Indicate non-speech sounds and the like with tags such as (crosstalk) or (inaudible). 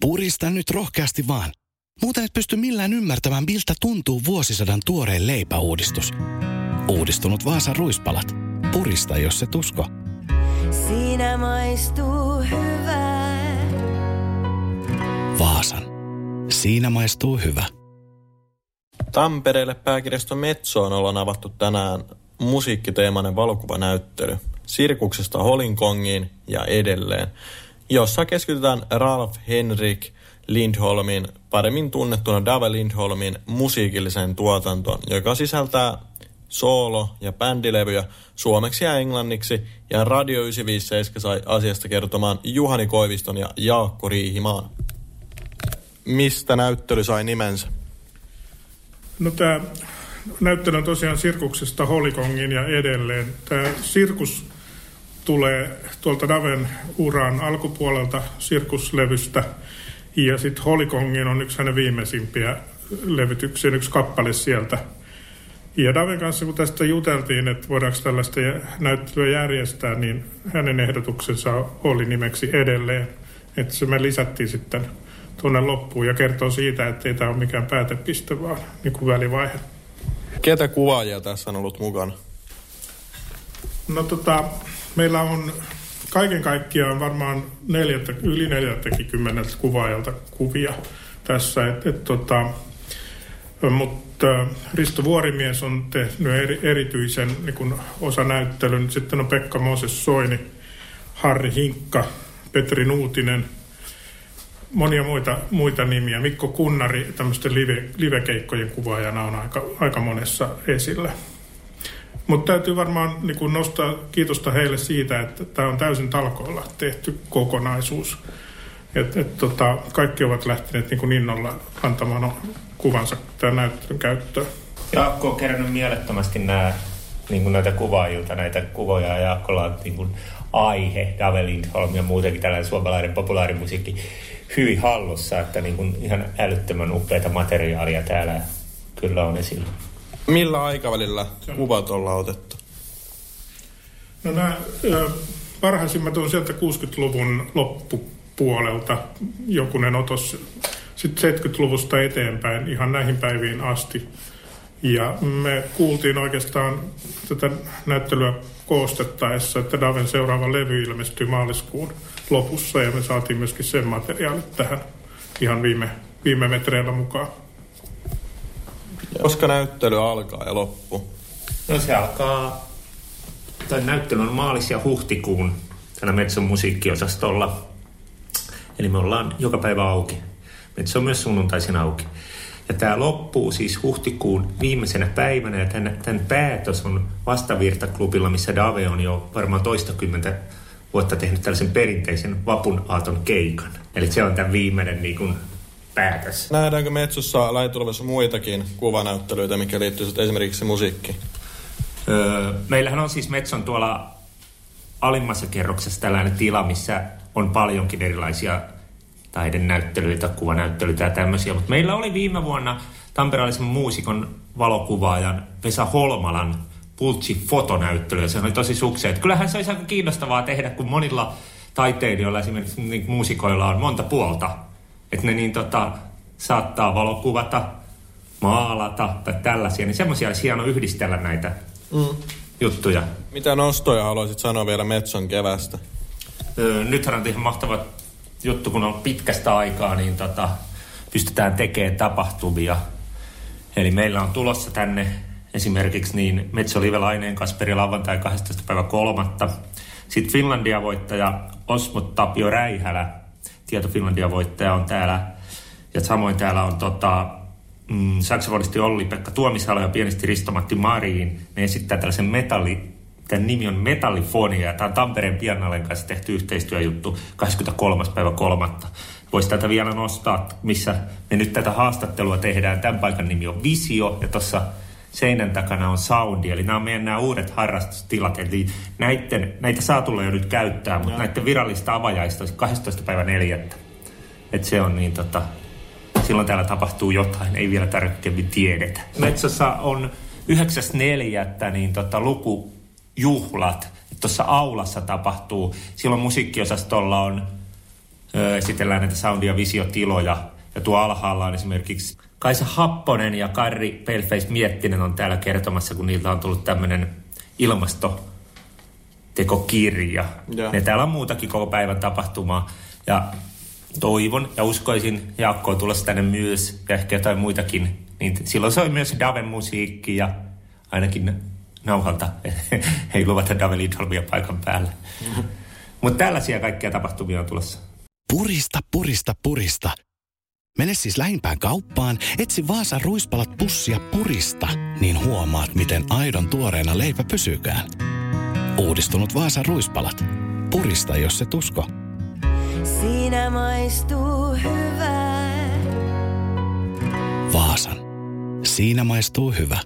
Purista nyt rohkeasti vaan. Muuten et pysty millään ymmärtämään, miltä tuntuu vuosisadan tuoreen leipäuudistus. Uudistunut Vaasan ruispalat. Purista, jos se tusko. Siinä maistuu hyvää. Vaasan. Siinä maistuu hyvä. Tampereelle pääkirjasto Metsoon ollaan avattu tänään musiikkiteemainen valokuvanäyttely Sirkuksesta Holinkongiin ja edelleen, jossa keskitytään Ralph Henrik Lindholmin, paremmin tunnettuna Dave Lindholmin musiikilliseen tuotantoon, joka sisältää soolo- ja bändilevyjä suomeksi ja englanniksi, ja Radio 957 sai asiasta kertomaan Juhani Koiviston ja Jaakko Riihimaan. Mistä näyttely sai nimensä? No tämä näyttely on tosiaan Sirkuksesta Holikongin ja edelleen. Tämä Sirkus tulee tuolta Daven uran alkupuolelta Sirkuslevystä, ja sitten Holikongin on yksi hänen viimeisimpiä levytyksiä, yksi kappale sieltä. Ja Daven kanssa, kun tästä juteltiin, että voidaanko tällaista näyttelyä järjestää, niin hänen ehdotuksensa oli nimeksi edelleen. Että se me lisättiin sitten tuonne loppuun ja kertoo siitä, että ei tämä ole mikään päätepiste, vaan niin kuin välivaihe. Ketä kuvaajia tässä on ollut mukana? No tota, meillä on kaiken kaikkiaan varmaan neljättä, yli 40 kuvaajalta kuvia tässä. Et, et, tota, mutta Risto Vuorimies on tehnyt eri, erityisen niin osanäyttelyn. Sitten on Pekka Moses Soini, Harri Hinkka, Petri Nuutinen – monia muita, muita nimiä. Mikko Kunnari tämmöisten live, livekeikkojen kuvaajana on aika, aika monessa esillä. Mutta täytyy varmaan niin kun nostaa kiitosta heille siitä, että tämä on täysin talkoilla tehty kokonaisuus. Et, et, tota, kaikki ovat lähteneet niin kuin innolla antamaan kuvansa tämän näyttelyn käyttöön. Jaakko on kerännyt mielettömästi nämä, niin kuin näitä kuvaajilta, näitä kuvoja ja Jaakkolla on niin kuin aihe, Dave Lindholm ja muutenkin tällainen suomalainen populaarimusiikki hyvin hallussa, että niin kuin ihan älyttömän upeita materiaalia täällä kyllä on esillä. Millä aikavälillä kuvat ollaan otettu? No nämä parhaisimmat on sieltä 60-luvun loppupuolelta jokunen otos. Sitten 70-luvusta eteenpäin ihan näihin päiviin asti. Ja me kuultiin oikeastaan tätä näyttelyä koostettaessa, että Daven seuraava levy ilmestyy maaliskuun lopussa ja me saatiin myöskin sen materiaalit tähän ihan viime, viime metreillä mukaan. Koska näyttely alkaa ja loppuu? No se alkaa, tai näyttely on maalis- ja huhtikuun tänä Metson musiikkiosastolla. Eli me ollaan joka päivä auki. Metso on myös sunnuntaisin auki. Ja tämä loppuu siis huhtikuun viimeisenä päivänä ja tämän, tämän päätös on Vastavirta-klubilla, missä Dave on jo varmaan toistakymmentä vuotta tehnyt tällaisen perinteisen vapun aaton keikan. Eli se on tämän viimeinen niin kuin, päätös. Nähdäänkö Metsossa lähitulevassa muitakin kuvanäyttelyitä, mikä liittyy esimerkiksi musiikkiin? Öö, meillähän on siis Metson tuolla alimmassa kerroksessa tällainen tila, missä on paljonkin erilaisia taidenäyttelyitä, kuvanäyttelyitä ja tämmöisiä. Mutta meillä oli viime vuonna tamperelaisen muusikon valokuvaajan Vesa Holmalan Pultsi fotonäyttely ja se oli tosi sukseet. Kyllähän se olisi aika kiinnostavaa tehdä, kun monilla taiteilijoilla, esimerkiksi niin muusikoilla on monta puolta. Että ne niin tota, saattaa valokuvata, maalata tai tällaisia, niin semmoisia olisi hieno yhdistellä näitä mm. juttuja. Mitä nostoja haluaisit sanoa vielä Metson kevästä? Öö, nythän on ihan mahtava juttu, kun on pitkästä aikaa, niin tota, pystytään tekemään tapahtumia. Eli meillä on tulossa tänne esimerkiksi niin Metso Live-Laineen Kasperi lauantai 12. päivä kolmatta. Sitten Finlandia-voittaja Osmot Tapio Räihälä, Tieto Finlandia-voittaja on täällä. Ja samoin täällä on tota, mm, saksafonisti Olli-Pekka Tuomisalo ja pienisti Ristomatti Mariin. Ne esittää tällaisen metalli, tämän nimi on Metallifonia ja tämä on Tampereen Piannalen kanssa tehty yhteistyöjuttu 23. päivä kolmatta. Voisi tätä vielä nostaa, missä me nyt tätä haastattelua tehdään. Tämän paikan nimi on Visio ja tuossa seinän takana on soundi. Eli nämä on meidän nämä uudet harrastustilat. Eli näiden, näitä saa tulla jo nyt käyttää, mutta näiden virallista avajaista 12. päivä 4. Että se on niin tota, silloin täällä tapahtuu jotain, ei vielä tarkemmin tiedetä. Metsossa on 9.4. niin tota, lukujuhlat. Tuossa aulassa tapahtuu, silloin musiikkiosastolla on ö, esitellään näitä sound- ja visiotiloja. Ja tuo alhaalla on esimerkiksi Kaisa Happonen ja Karri Paleface Miettinen on täällä kertomassa, kun niiltä on tullut tämmöinen ilmastotekokirja. Ja täällä on muutakin koko päivän tapahtumaa. Ja toivon ja uskoisin Jaakkoa tulossa tänne myös ja ehkä jotain muitakin. Niin silloin soi myös Daven musiikki ja ainakin nauhalta (laughs) ei luvata Dave Lindholmia paikan päälle. Mutta tällaisia kaikkia tapahtumia on tulossa. Purista, purista, purista. Mene siis lähimpään kauppaan, etsi Vaasan ruispalat pussia purista, niin huomaat, miten aidon tuoreena leipä pysykään. Uudistunut Vaasan ruispalat. Purista, jos se tusko. Siinä maistuu hyvää. Vaasan. Siinä maistuu hyvä.